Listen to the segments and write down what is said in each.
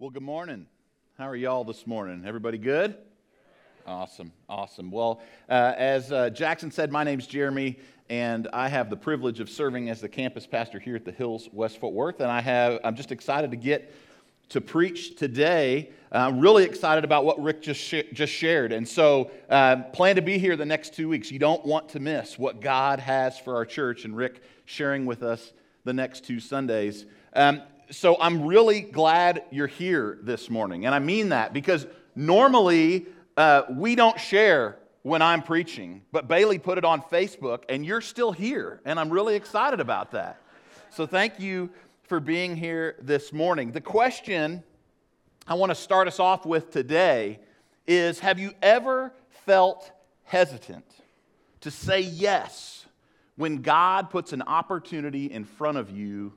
Well, good morning. How are y'all this morning? Everybody good? Awesome, awesome. Well, uh, as uh, Jackson said, my name's Jeremy, and I have the privilege of serving as the campus pastor here at the Hills West Fort Worth. And I have, I'm just excited to get to preach today. I'm really excited about what Rick just, sh- just shared. And so, uh, plan to be here the next two weeks. You don't want to miss what God has for our church, and Rick sharing with us the next two Sundays. Um, so, I'm really glad you're here this morning. And I mean that because normally uh, we don't share when I'm preaching, but Bailey put it on Facebook, and you're still here. And I'm really excited about that. So, thank you for being here this morning. The question I want to start us off with today is Have you ever felt hesitant to say yes when God puts an opportunity in front of you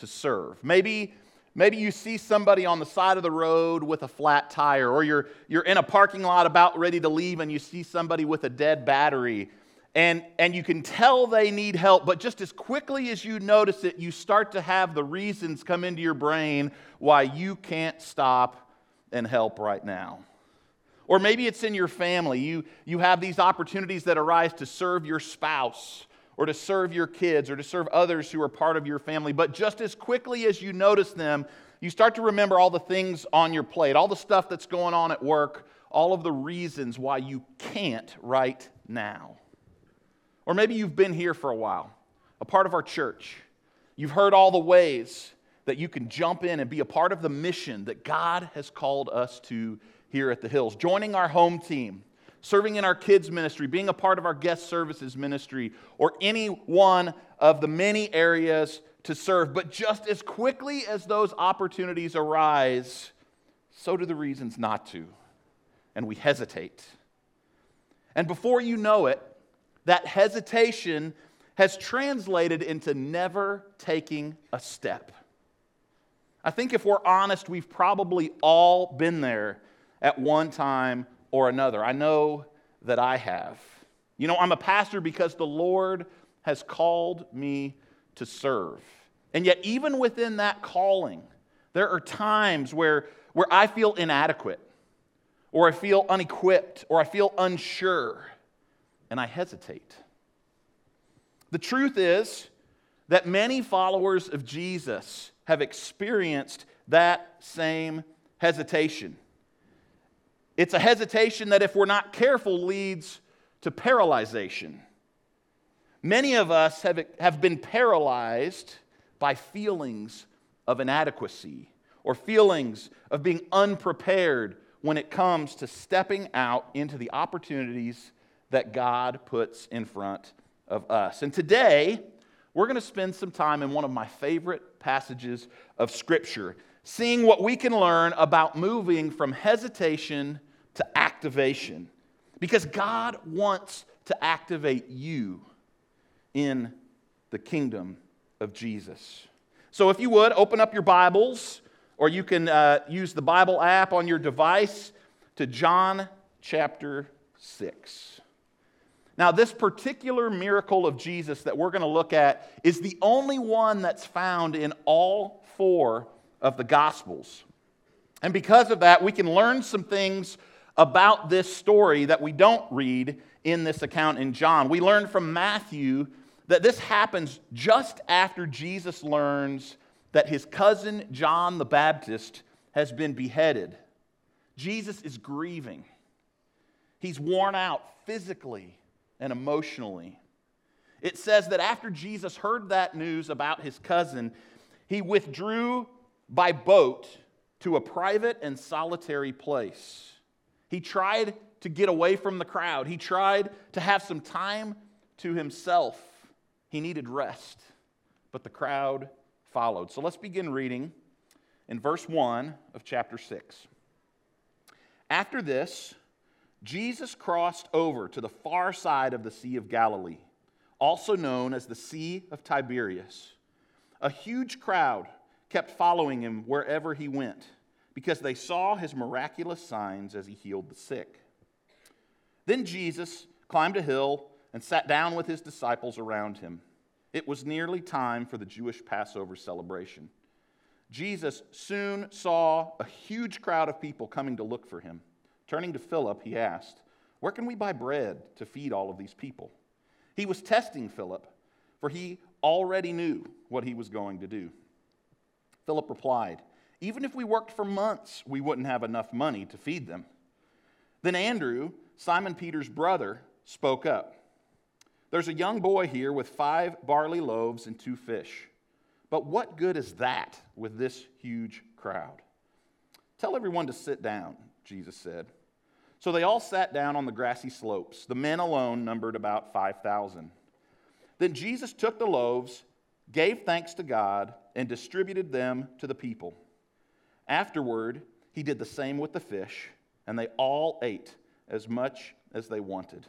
to serve? Maybe. Maybe you see somebody on the side of the road with a flat tire, or you're, you're in a parking lot about ready to leave and you see somebody with a dead battery and, and you can tell they need help, but just as quickly as you notice it, you start to have the reasons come into your brain why you can't stop and help right now. Or maybe it's in your family. You, you have these opportunities that arise to serve your spouse or to serve your kids or to serve others who are part of your family. But just as quickly as you notice them, you start to remember all the things on your plate, all the stuff that's going on at work, all of the reasons why you can't right now. Or maybe you've been here for a while, a part of our church. You've heard all the ways that you can jump in and be a part of the mission that God has called us to here at the Hills. Joining our home team, serving in our kids' ministry, being a part of our guest services ministry, or any one of the many areas to serve. But just as quickly as those opportunities arise, so do the reasons not to. And we hesitate. And before you know it, that hesitation has translated into never taking a step. I think if we're honest, we've probably all been there at one time or another. I know that I have. You know, I'm a pastor because the Lord has called me to serve. And yet, even within that calling, there are times where, where I feel inadequate, or I feel unequipped, or I feel unsure and I hesitate. The truth is that many followers of Jesus have experienced that same hesitation. It's a hesitation that, if we're not careful, leads to paralyzation. Many of us have, have been paralyzed by feelings of inadequacy or feelings of being unprepared when it comes to stepping out into the opportunities that God puts in front of us. And today, we're going to spend some time in one of my favorite passages of Scripture, seeing what we can learn about moving from hesitation to activation. Because God wants to activate you in the kingdom of Jesus. So, if you would, open up your Bibles, or you can uh, use the Bible app on your device to John chapter 6. Now, this particular miracle of Jesus that we're going to look at is the only one that's found in all four of the Gospels. And because of that, we can learn some things about this story that we don't read in this account in John. We learn from Matthew that this happens just after Jesus learns that his cousin John the Baptist has been beheaded. Jesus is grieving, he's worn out physically and emotionally. It says that after Jesus heard that news about his cousin, he withdrew by boat to a private and solitary place. He tried to get away from the crowd, he tried to have some time to himself. He needed rest, but the crowd followed. So let's begin reading in verse 1 of chapter 6. After this, Jesus crossed over to the far side of the Sea of Galilee, also known as the Sea of Tiberias. A huge crowd kept following him wherever he went because they saw his miraculous signs as he healed the sick. Then Jesus climbed a hill and sat down with his disciples around him. It was nearly time for the Jewish Passover celebration. Jesus soon saw a huge crowd of people coming to look for him. Turning to Philip, he asked, Where can we buy bread to feed all of these people? He was testing Philip, for he already knew what he was going to do. Philip replied, Even if we worked for months, we wouldn't have enough money to feed them. Then Andrew, Simon Peter's brother, spoke up. There's a young boy here with five barley loaves and two fish. But what good is that with this huge crowd? Tell everyone to sit down, Jesus said. So they all sat down on the grassy slopes. The men alone numbered about 5,000. Then Jesus took the loaves, gave thanks to God, and distributed them to the people. Afterward, he did the same with the fish, and they all ate as much as they wanted.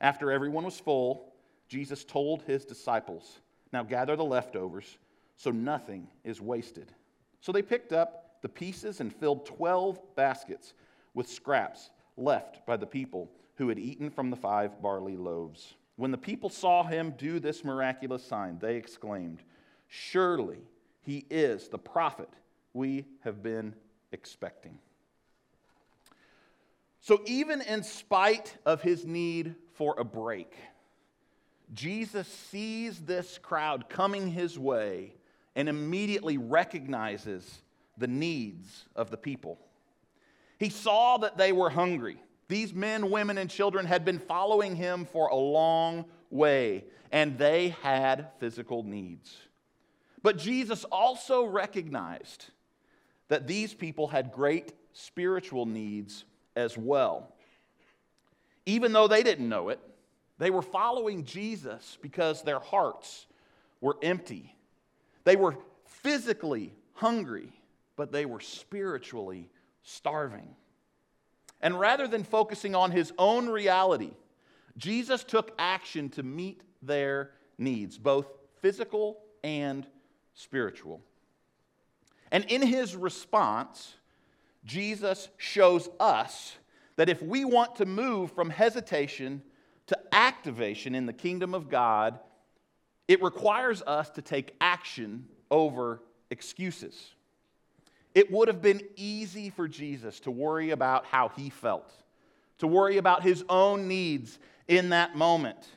After everyone was full, Jesus told his disciples, Now gather the leftovers so nothing is wasted. So they picked up the pieces and filled 12 baskets with scraps left by the people who had eaten from the five barley loaves. When the people saw him do this miraculous sign, they exclaimed, Surely he is the prophet we have been expecting. So, even in spite of his need for a break, Jesus sees this crowd coming his way and immediately recognizes the needs of the people. He saw that they were hungry. These men, women, and children had been following him for a long way, and they had physical needs. But Jesus also recognized that these people had great spiritual needs as well. Even though they didn't know it, they were following Jesus because their hearts were empty they were physically hungry, but they were spiritually starving. And rather than focusing on his own reality, Jesus took action to meet their needs, both physical and spiritual. And in his response, Jesus shows us that if we want to move from hesitation to activation in the kingdom of God, it requires us to take action over excuses. It would have been easy for Jesus to worry about how he felt, to worry about his own needs in that moment.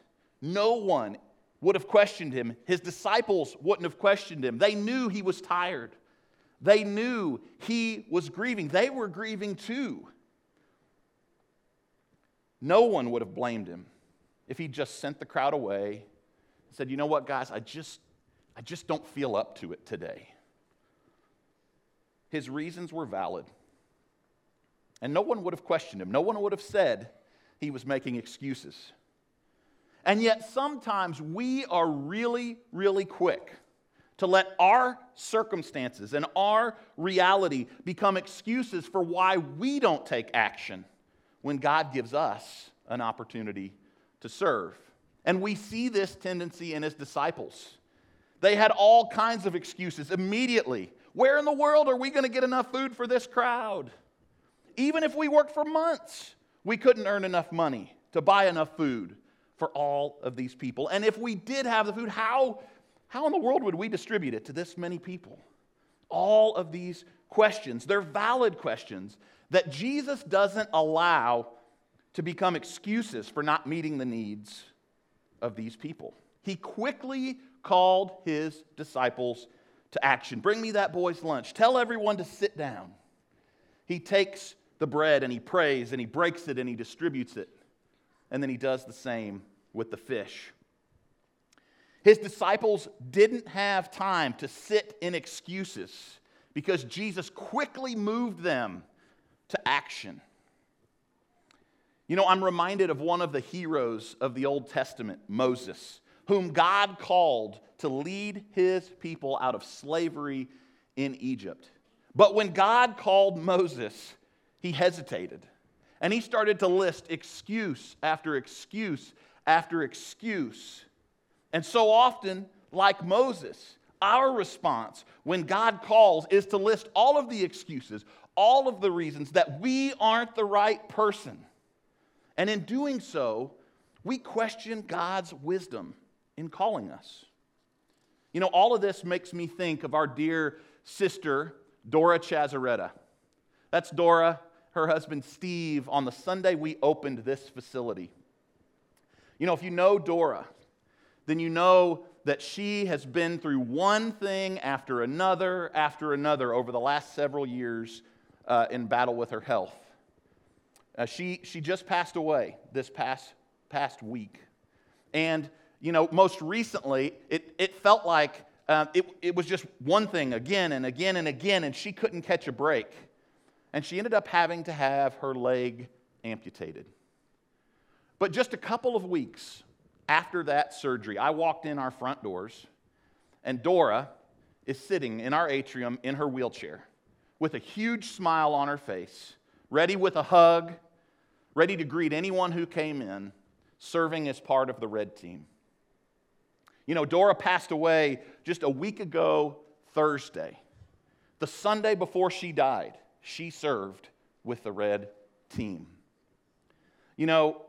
No one would have questioned him. His disciples wouldn't have questioned him. They knew he was tired, they knew he was grieving. They were grieving too. No one would have blamed him if he just sent the crowd away said, You know what, guys, I just, I just don't feel up to it today. His reasons were valid. And no one would have questioned him. No one would have said he was making excuses. And yet, sometimes we are really, really quick to let our circumstances and our reality become excuses for why we don't take action when God gives us an opportunity to serve. And we see this tendency in his disciples. They had all kinds of excuses immediately. Where in the world are we going to get enough food for this crowd? Even if we worked for months, we couldn't earn enough money to buy enough food for all of these people. And if we did have the food, how, how in the world would we distribute it to this many people? All of these questions, they're valid questions that Jesus doesn't allow to become excuses for not meeting the needs of these people. He quickly called his disciples to action. Bring me that boy's lunch. Tell everyone to sit down. He takes the bread and he prays and he breaks it and he distributes it. And then he does the same with the fish. His disciples didn't have time to sit in excuses because Jesus quickly moved them to action. You know, I'm reminded of one of the heroes of the Old Testament, Moses, whom God called to lead his people out of slavery in Egypt. But when God called Moses, he hesitated. And he started to list excuse after excuse after excuse. And so often, like Moses, our response when God calls is to list all of the excuses, all of the reasons that we aren't the right person and in doing so, we question God's wisdom in calling us. You know, all of this makes me think of our dear sister, Dora Chazaretta. That's Dora, her husband Steve, on the Sunday we opened this facility. You know, if you know Dora, then you know that she has been through one thing after another after another over the last several years uh, in battle with her health. Uh, she, she just passed away this past, past week. And, you know, most recently, it, it felt like uh, it, it was just one thing again and again and again, and she couldn't catch a break. And she ended up having to have her leg amputated. But just a couple of weeks after that surgery, I walked in our front doors, and Dora is sitting in our atrium in her wheelchair with a huge smile on her face, ready with a hug, ready to greet anyone who came in, serving as part of the red team. You know, Dora passed away just a week ago, Thursday. The Sunday before she died, she served with the red team. You know,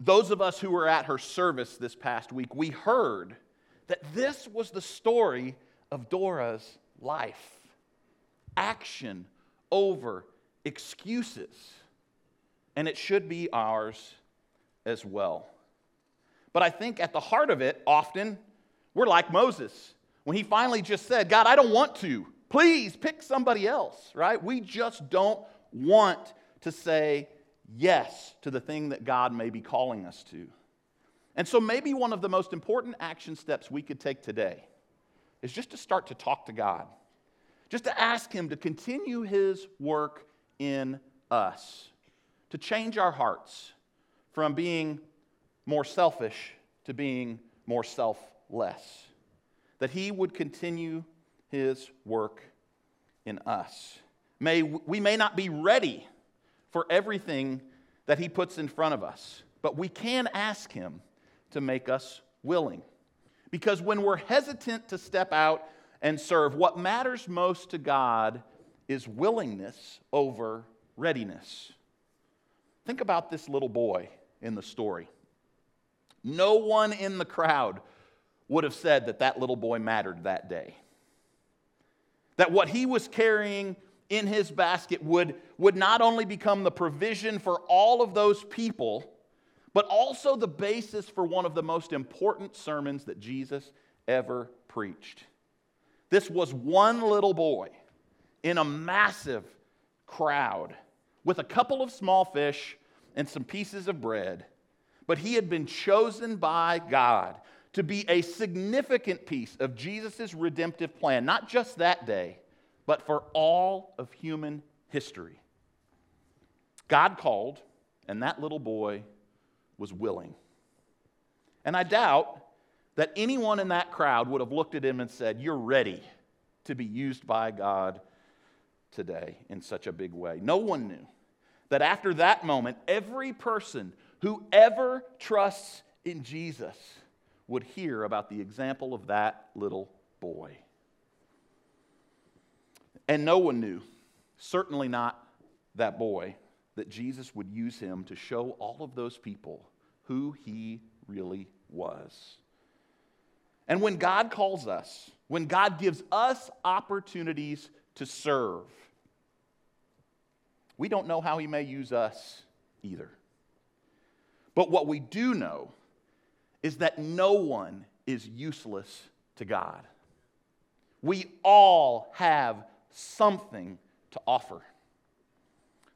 those of us who were at her service this past week, we heard that this was the story of Dora's life action over excuses. And it should be ours as well. But I think at the heart of it, often, we're like Moses. When he finally just said, God, I don't want to. Please pick somebody else, right? We just don't want to say yes to the thing that God may be calling us to. And so, maybe one of the most important action steps we could take today is just to start to talk to God, just to ask Him to continue His work in us, to change our hearts from being more selfish to being more selfless, that He would continue His work in us. May, we may not be ready for everything that He puts in front of us, but we can ask Him to make us willing. Because when we're hesitant to step out and serve, what matters most to God is willingness over readiness. Think about this little boy in the story. No one in the crowd would have said that that little boy mattered that day. That what he was carrying in his basket would, would not only become the provision for all of those people, but also the basis for one of the most important sermons that Jesus ever preached. This was one little boy in a massive crowd with a couple of small fish and some pieces of bread, but he had been chosen by God to be a significant piece of Jesus' redemptive plan, not just that day but for all of human history. God called, and that little boy was willing. And I doubt that anyone in that crowd would have looked at him and said, You're ready to be used by God today in such a big way. No one knew that after that moment, every person who ever trusts in Jesus would hear about the example of that little boy. And no one knew, certainly not that boy, that Jesus would use him to show all of those people who he really was. And when God calls us, when God gives us opportunities to serve, we don't know how he may use us either. But what we do know is that no one is useless to God. We all have something to offer.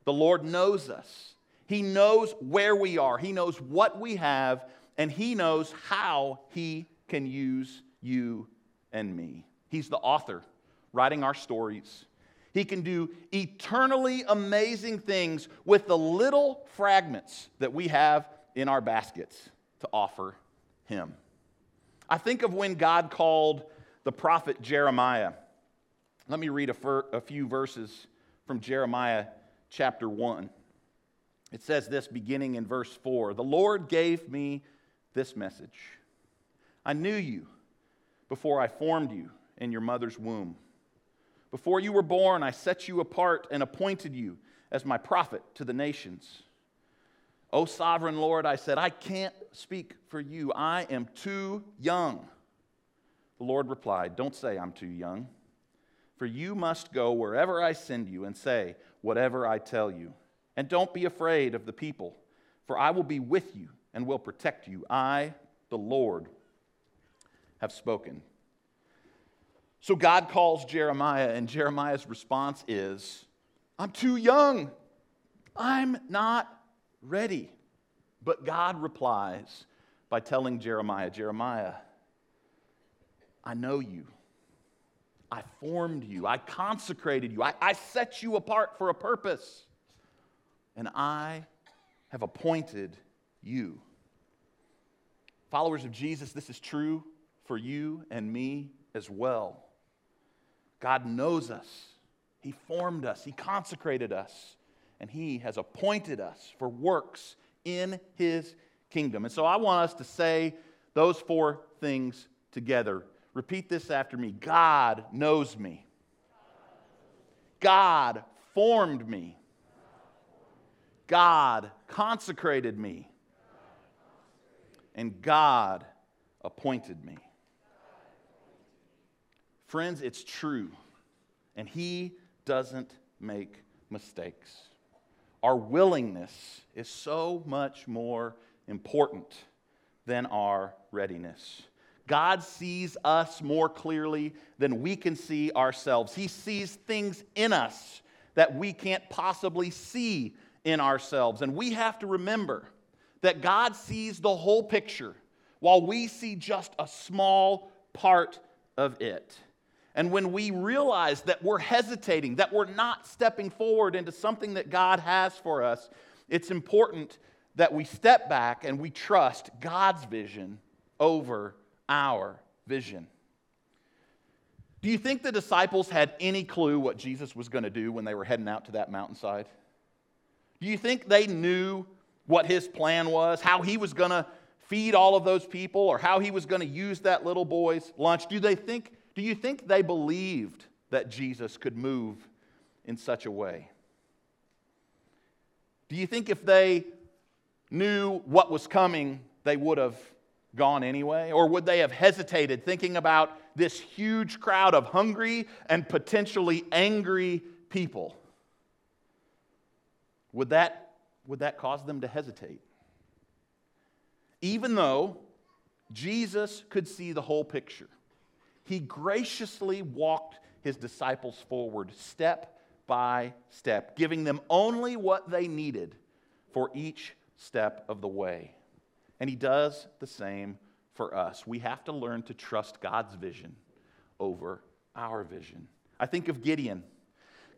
The Lord knows us. He knows where we are, He knows what we have, and He knows how He can use you and me. He's the author writing our stories. He can do eternally amazing things with the little fragments that we have in our baskets to offer Him. I think of when God called the prophet Jeremiah let me read a, fir- a few verses from Jeremiah chapter 1. It says this beginning in verse 4 The Lord gave me this message I knew you before I formed you in your mother's womb. Before you were born, I set you apart and appointed you as my prophet to the nations. O sovereign Lord, I said, I can't speak for you. I am too young. The Lord replied, Don't say I'm too young for you must go wherever I send you and say whatever I tell you. And don't be afraid of the people, for I will be with you and will protect you. I, the Lord, have spoken. So God calls Jeremiah, and Jeremiah's response is, I'm too young. I'm not ready. But God replies by telling Jeremiah, Jeremiah, I know you. I formed you. I consecrated you. I, I set you apart for a purpose. And I have appointed you. Followers of Jesus, this is true for you and me as well. God knows us, He formed us, He consecrated us, and He has appointed us for works in His kingdom. And so I want us to say those four things together. Repeat this after me God knows me, God formed me, God consecrated me, and God appointed me. Friends, it's true, and He doesn't make mistakes. Our willingness is so much more important than our readiness. God sees us more clearly than we can see ourselves. He sees things in us that we can't possibly see in ourselves. And we have to remember that God sees the whole picture while we see just a small part of it. And when we realize that we're hesitating, that we're not stepping forward into something that God has for us, it's important that we step back and we trust God's vision over our vision. Do you think the disciples had any clue what Jesus was going to do when they were heading out to that mountainside? Do you think they knew what his plan was, how he was going to feed all of those people, or how he was going to use that little boy's lunch? Do they think do you think they believed that Jesus could move in such a way? Do you think if they knew what was coming, they would have gone anyway? Or would they have hesitated thinking about this huge crowd of hungry and potentially angry people? Would that, would that cause them to hesitate? Even though Jesus could see the whole picture, he graciously walked his disciples forward step by step, giving them only what they needed for each step of the way. And he does the same for us. We have to learn to trust God's vision over our vision. I think of Gideon.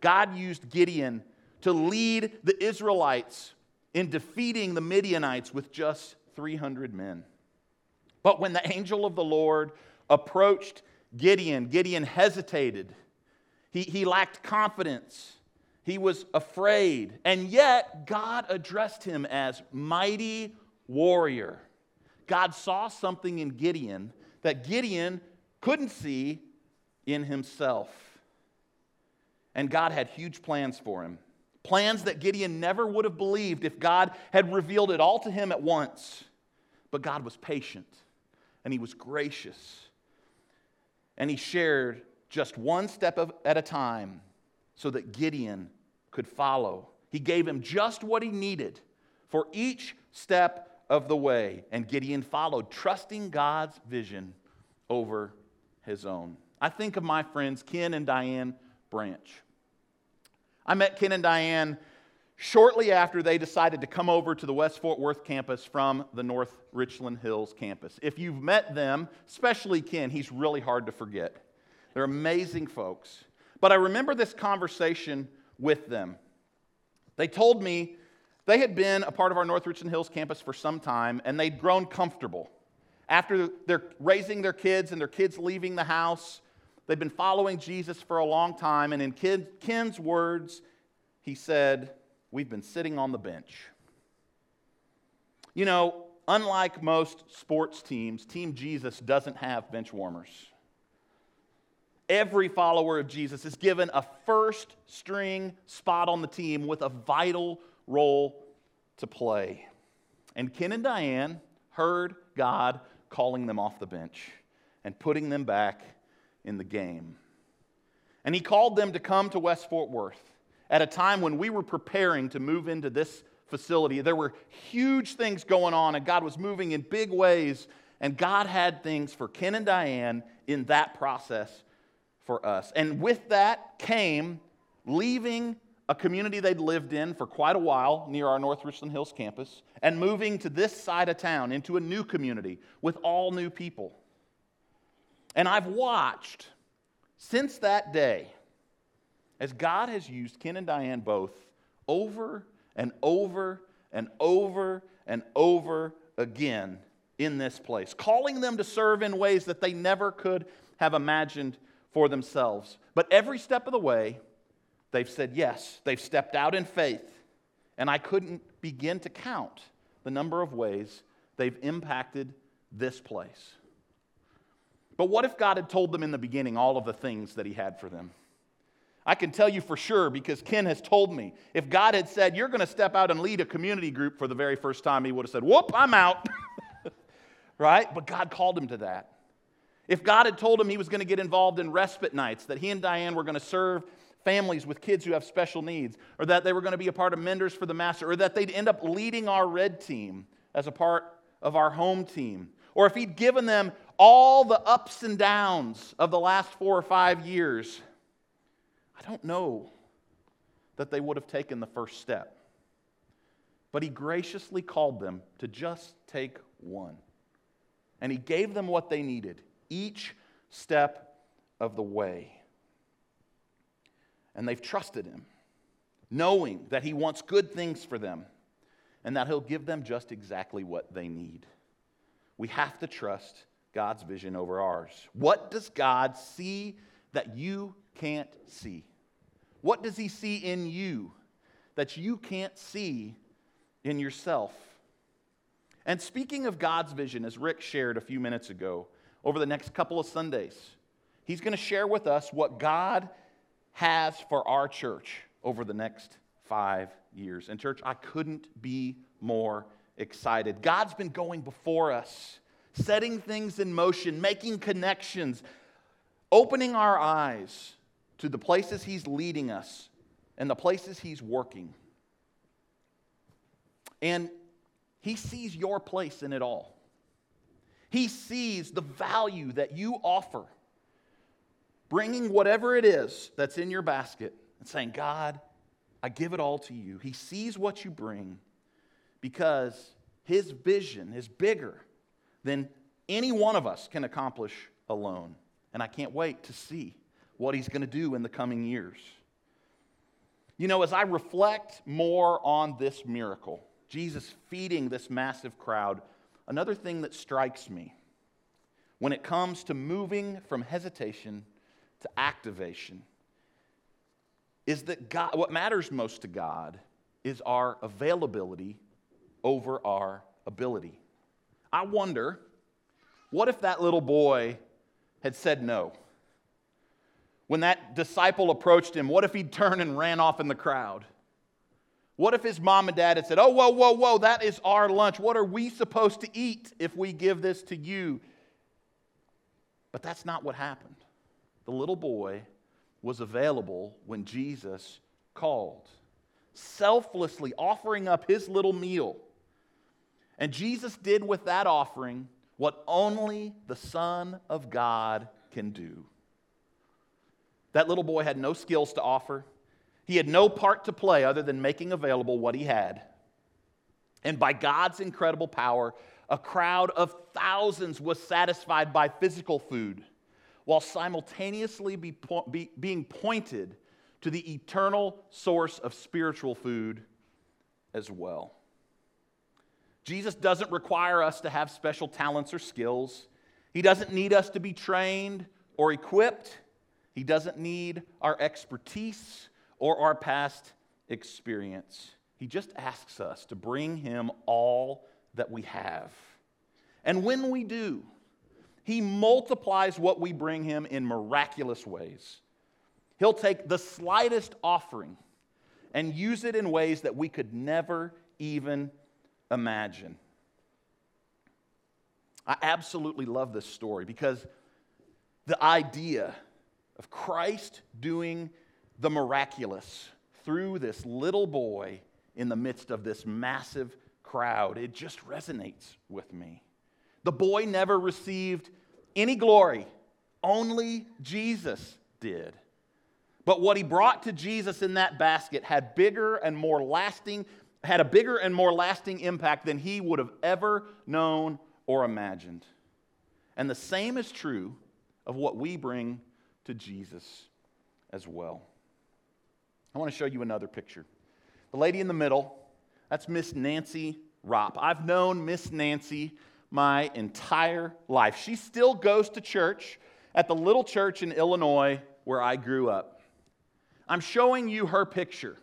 God used Gideon to lead the Israelites in defeating the Midianites with just 300 men. But when the angel of the Lord approached Gideon, Gideon hesitated. He, he lacked confidence. He was afraid. And yet, God addressed him as mighty warrior. God saw something in Gideon that Gideon couldn't see in himself. And God had huge plans for him. Plans that Gideon never would have believed if God had revealed it all to him at once. But God was patient and he was gracious and he shared just one step of, at a time so that Gideon could follow. He gave him just what he needed for each step of the way, and Gideon followed, trusting God's vision over his own. I think of my friends Ken and Diane Branch. I met Ken and Diane shortly after they decided to come over to the West Fort Worth campus from the North Richland Hills campus. If you've met them, especially Ken, he's really hard to forget. They're amazing folks. But I remember this conversation with them. They told me they had been a part of our North Richland Hills campus for some time and they'd grown comfortable. After they're raising their kids and their kids leaving the house, they've been following Jesus for a long time. And in Ken's words, he said, we've been sitting on the bench. You know, unlike most sports teams, Team Jesus doesn't have bench warmers. Every follower of Jesus is given a first string spot on the team with a vital role to play. And Ken and Diane heard God calling them off the bench and putting them back in the game. And he called them to come to West Fort Worth at a time when we were preparing to move into this facility. There were huge things going on, and God was moving in big ways. And God had things for Ken and Diane in that process for us. And with that came leaving a community they'd lived in for quite a while near our North Richland Hills campus and moving to this side of town into a new community with all new people. And I've watched since that day as God has used Ken and Diane both over and over and over and over again in this place, calling them to serve in ways that they never could have imagined for themselves. But every step of the way, they've said yes. They've stepped out in faith. And I couldn't begin to count the number of ways they've impacted this place. But what if God had told them in the beginning all of the things that He had for them? I can tell you for sure because Ken has told me. If God had said, You're going to step out and lead a community group for the very first time, he would have said, Whoop, I'm out. right? But God called him to that. If God had told him he was going to get involved in respite nights, that he and Diane were going to serve families with kids who have special needs, or that they were going to be a part of Menders for the Master, or that they'd end up leading our red team as a part of our home team, or if he'd given them all the ups and downs of the last four or five years, I don't know that they would have taken the first step. But he graciously called them to just take one. And he gave them what they needed each step of the way. And they've trusted him, knowing that he wants good things for them and that he'll give them just exactly what they need. We have to trust God's vision over ours. What does God see that you can't see? What does He see in you that you can't see in yourself? And speaking of God's vision, as Rick shared a few minutes ago, over the next couple of Sundays, he's going to share with us what God has for our church over the next five years. And, church, I couldn't be more excited. God's been going before us setting things in motion, making connections, opening our eyes to the places He's leading us and the places He's working. And He sees your place in it all. He sees the value that you offer, bringing whatever it is that's in your basket and saying, God, I give it all to you. He sees what you bring because His vision is bigger than any one of us can accomplish alone. And I can't wait to see what he's going to do in the coming years. You know, as I reflect more on this miracle, Jesus feeding this massive crowd, another thing that strikes me when it comes to moving from hesitation to activation is that God, what matters most to God is our availability over our ability. I wonder, what if that little boy had said no? When that disciple approached him, what if he'd turned and ran off in the crowd? What if his mom and dad had said, Oh, whoa, whoa, whoa, that is our lunch. What are we supposed to eat if we give this to you? But that's not what happened. The little boy was available when Jesus called, selflessly offering up his little meal and Jesus did with that offering what only the Son of God can do. That little boy had no skills to offer. He had no part to play other than making available what he had. And by God's incredible power, a crowd of thousands was satisfied by physical food while simultaneously be po- be, being pointed to the eternal source of spiritual food as well. Jesus doesn't require us to have special talents or skills. He doesn't need us to be trained or equipped. He doesn't need our expertise or our past experience. He just asks us to bring Him all that we have. And when we do, He multiplies what we bring Him in miraculous ways. He'll take the slightest offering and use it in ways that we could never even imagine. I absolutely love this story because the idea of Christ doing the miraculous through this little boy in the midst of this massive crowd. It just resonates with me. The boy never received any glory, only Jesus did. But what he brought to Jesus in that basket had bigger and more lasting, had a bigger and more lasting impact than he would have ever known or imagined. And the same is true of what we bring to Jesus as well. I want to show you another picture. The lady in the middle, that's Miss Nancy Ropp. I've known Miss Nancy my entire life. She still goes to church at the little church in Illinois where I grew up. I'm showing you her picture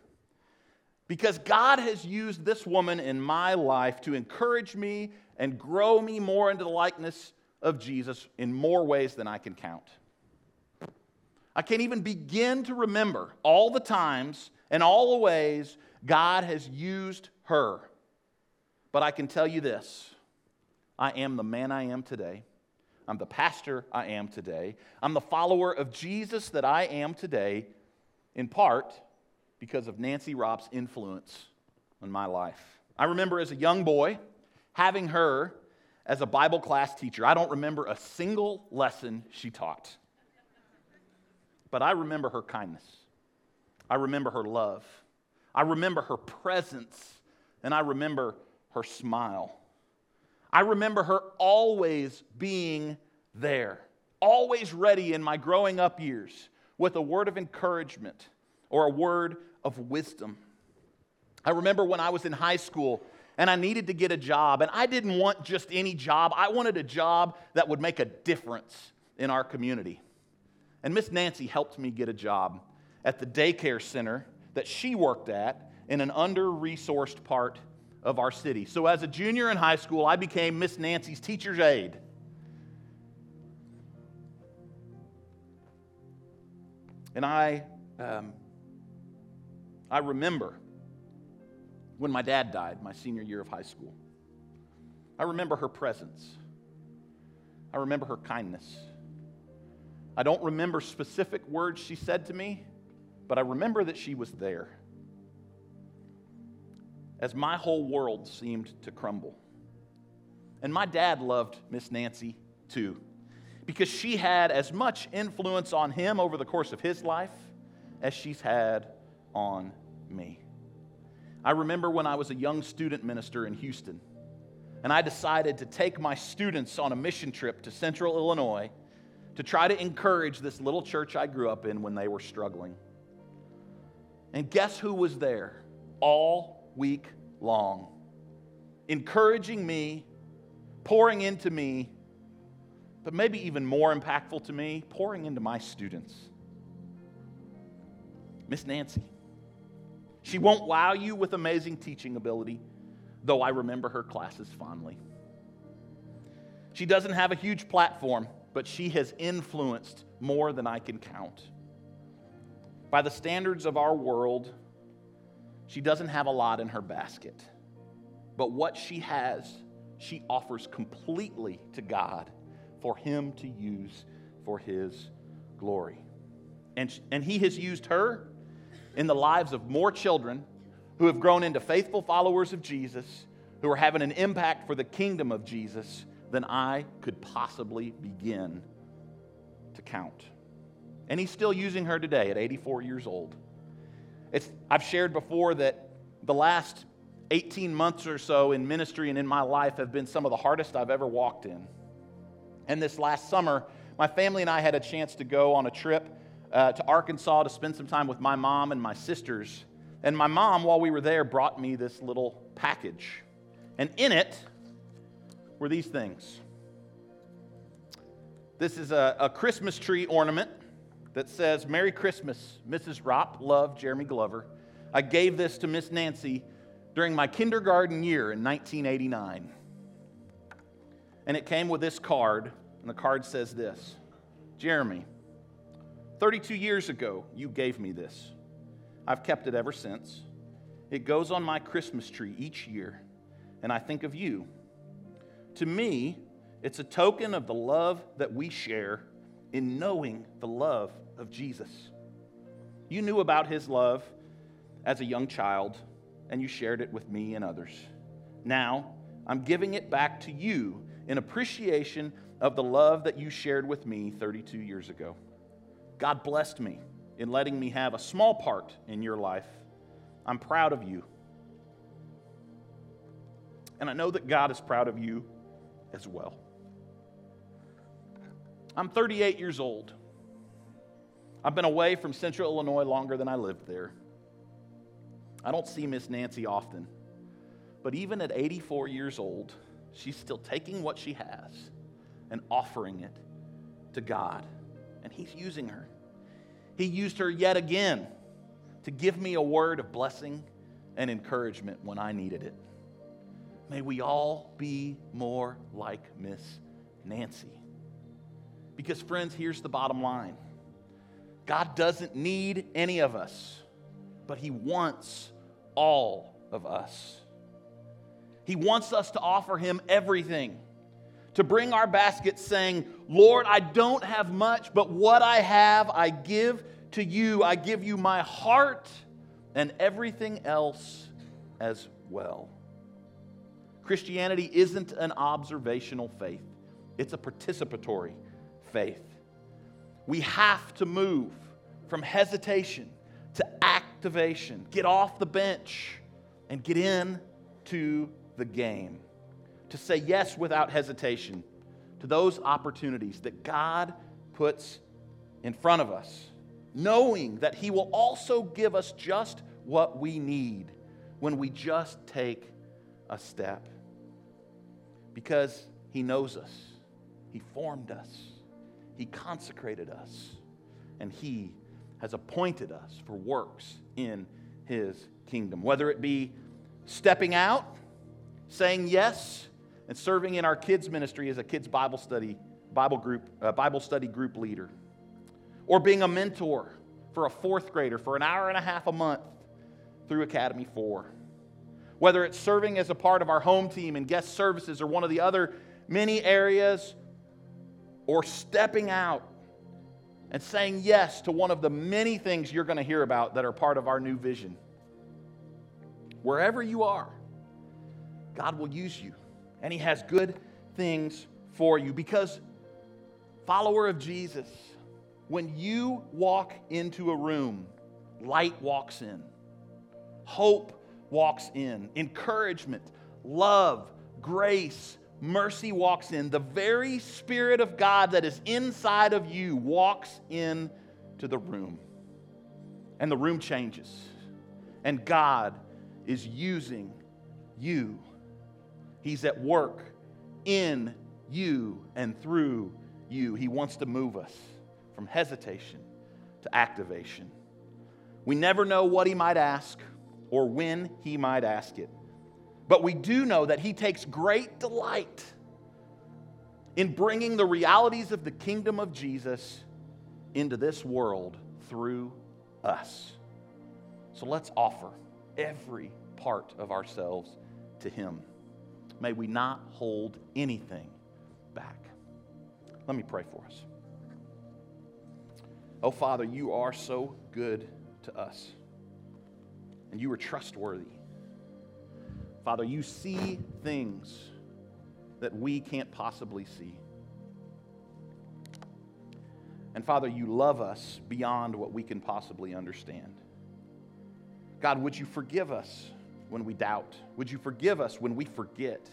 because God has used this woman in my life to encourage me and grow me more into the likeness of Jesus in more ways than I can count. I can't even begin to remember all the times and all the ways God has used her. But I can tell you this I am the man I am today. I'm the pastor I am today. I'm the follower of Jesus that I am today, in part because of Nancy Ropp's influence on my life. I remember as a young boy having her as a Bible class teacher. I don't remember a single lesson she taught. But I remember her kindness. I remember her love. I remember her presence. And I remember her smile. I remember her always being there, always ready in my growing up years with a word of encouragement or a word of wisdom. I remember when I was in high school and I needed to get a job, and I didn't want just any job, I wanted a job that would make a difference in our community. And Miss Nancy helped me get a job at the daycare center that she worked at in an under resourced part of our city. So, as a junior in high school, I became Miss Nancy's teacher's aide. And I, um, I remember when my dad died, my senior year of high school. I remember her presence. I remember her kindness. I don't remember specific words she said to me, but I remember that she was there as my whole world seemed to crumble. And my dad loved Miss Nancy too, because she had as much influence on him over the course of his life as she's had on me. I remember when I was a young student minister in Houston, and I decided to take my students on a mission trip to central Illinois to try to encourage this little church I grew up in when they were struggling. And guess who was there all week long? Encouraging me, pouring into me, but maybe even more impactful to me, pouring into my students. Miss Nancy. She won't wow you with amazing teaching ability, though I remember her classes fondly. She doesn't have a huge platform but she has influenced more than I can count. By the standards of our world, she doesn't have a lot in her basket. But what she has, she offers completely to God for Him to use for His glory. And, and He has used her in the lives of more children who have grown into faithful followers of Jesus, who are having an impact for the kingdom of Jesus than I could possibly begin to count. And he's still using her today at 84 years old. It's, I've shared before that the last 18 months or so in ministry and in my life have been some of the hardest I've ever walked in. And this last summer, my family and I had a chance to go on a trip uh, to Arkansas to spend some time with my mom and my sisters. And my mom, while we were there, brought me this little package. And in it were these things. This is a, a Christmas tree ornament that says, Merry Christmas, Mrs. Ropp, love, Jeremy Glover. I gave this to Miss Nancy during my kindergarten year in 1989. And it came with this card, and the card says this Jeremy, 32 years ago, you gave me this. I've kept it ever since. It goes on my Christmas tree each year, and I think of you to me, it's a token of the love that we share in knowing the love of Jesus. You knew about his love as a young child, and you shared it with me and others. Now, I'm giving it back to you in appreciation of the love that you shared with me 32 years ago. God blessed me in letting me have a small part in your life. I'm proud of you. And I know that God is proud of you as well. I'm 38 years old. I've been away from central Illinois longer than I lived there. I don't see Miss Nancy often, but even at 84 years old, she's still taking what she has and offering it to God. And He's using her. He used her yet again to give me a word of blessing and encouragement when I needed it. May we all be more like Miss Nancy. Because, friends, here's the bottom line God doesn't need any of us, but He wants all of us. He wants us to offer Him everything, to bring our basket saying, Lord, I don't have much, but what I have, I give to you. I give you my heart and everything else as well. Christianity isn't an observational faith, it's a participatory faith. We have to move from hesitation to activation, get off the bench and get in to the game. To say yes without hesitation to those opportunities that God puts in front of us, knowing that He will also give us just what we need when we just take a step. Because He knows us, He formed us, He consecrated us, and He has appointed us for works in His kingdom. Whether it be stepping out, saying yes, and serving in our kids' ministry as a kids' Bible study, Bible group, uh, Bible study group leader, or being a mentor for a fourth grader for an hour and a half a month through Academy 4. Whether it's serving as a part of our home team and guest services or one of the other many areas, or stepping out and saying yes to one of the many things you're going to hear about that are part of our new vision. Wherever you are, God will use you, and He has good things for you because, follower of Jesus, when you walk into a room, light walks in, hope walks in, encouragement, love, grace, mercy walks in. The very Spirit of God that is inside of you walks in to the room. And the room changes. And God is using you. He's at work in you and through you. He wants to move us from hesitation to activation. We never know what He might ask or when He might ask it. But we do know that He takes great delight in bringing the realities of the kingdom of Jesus into this world through us. So let's offer every part of ourselves to Him. May we not hold anything back. Let me pray for us. Oh, Father, you are so good to us, and you are trustworthy. Father, you see things that we can't possibly see. And Father, you love us beyond what we can possibly understand. God, would you forgive us when we doubt? Would you forgive us when we forget?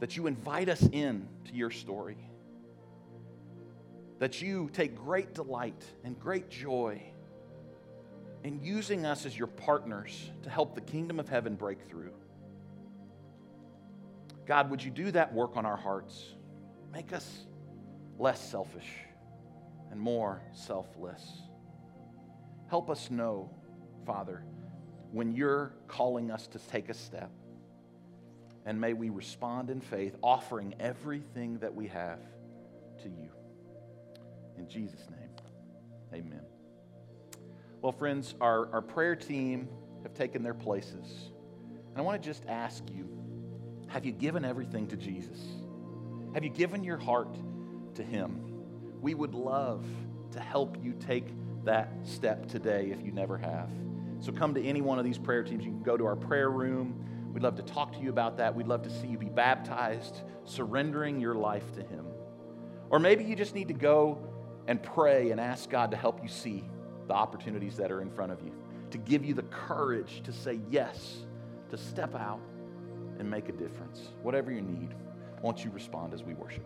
That you invite us in to your story. That you take great delight and great joy in using us as your partners to help the kingdom of heaven break through. God, would you do that work on our hearts? Make us less selfish and more selfless. Help us know, Father, when you're calling us to take a step. And may we respond in faith, offering everything that we have to you. In Jesus' name, amen. Well, friends, our, our prayer team have taken their places. And I want to just ask you have you given everything to Jesus? Have you given your heart to Him? we would love to help you take that step today if you never have. So come to any one of these prayer teams. You can go to our prayer room. We'd love to talk to you about that. We'd love to see you be baptized, surrendering your life to Him. Or maybe you just need to go and pray and ask God to help you see the opportunities that are in front of you, to give you the courage to say yes, to step out and make a difference. Whatever you need, won't you respond as we worship?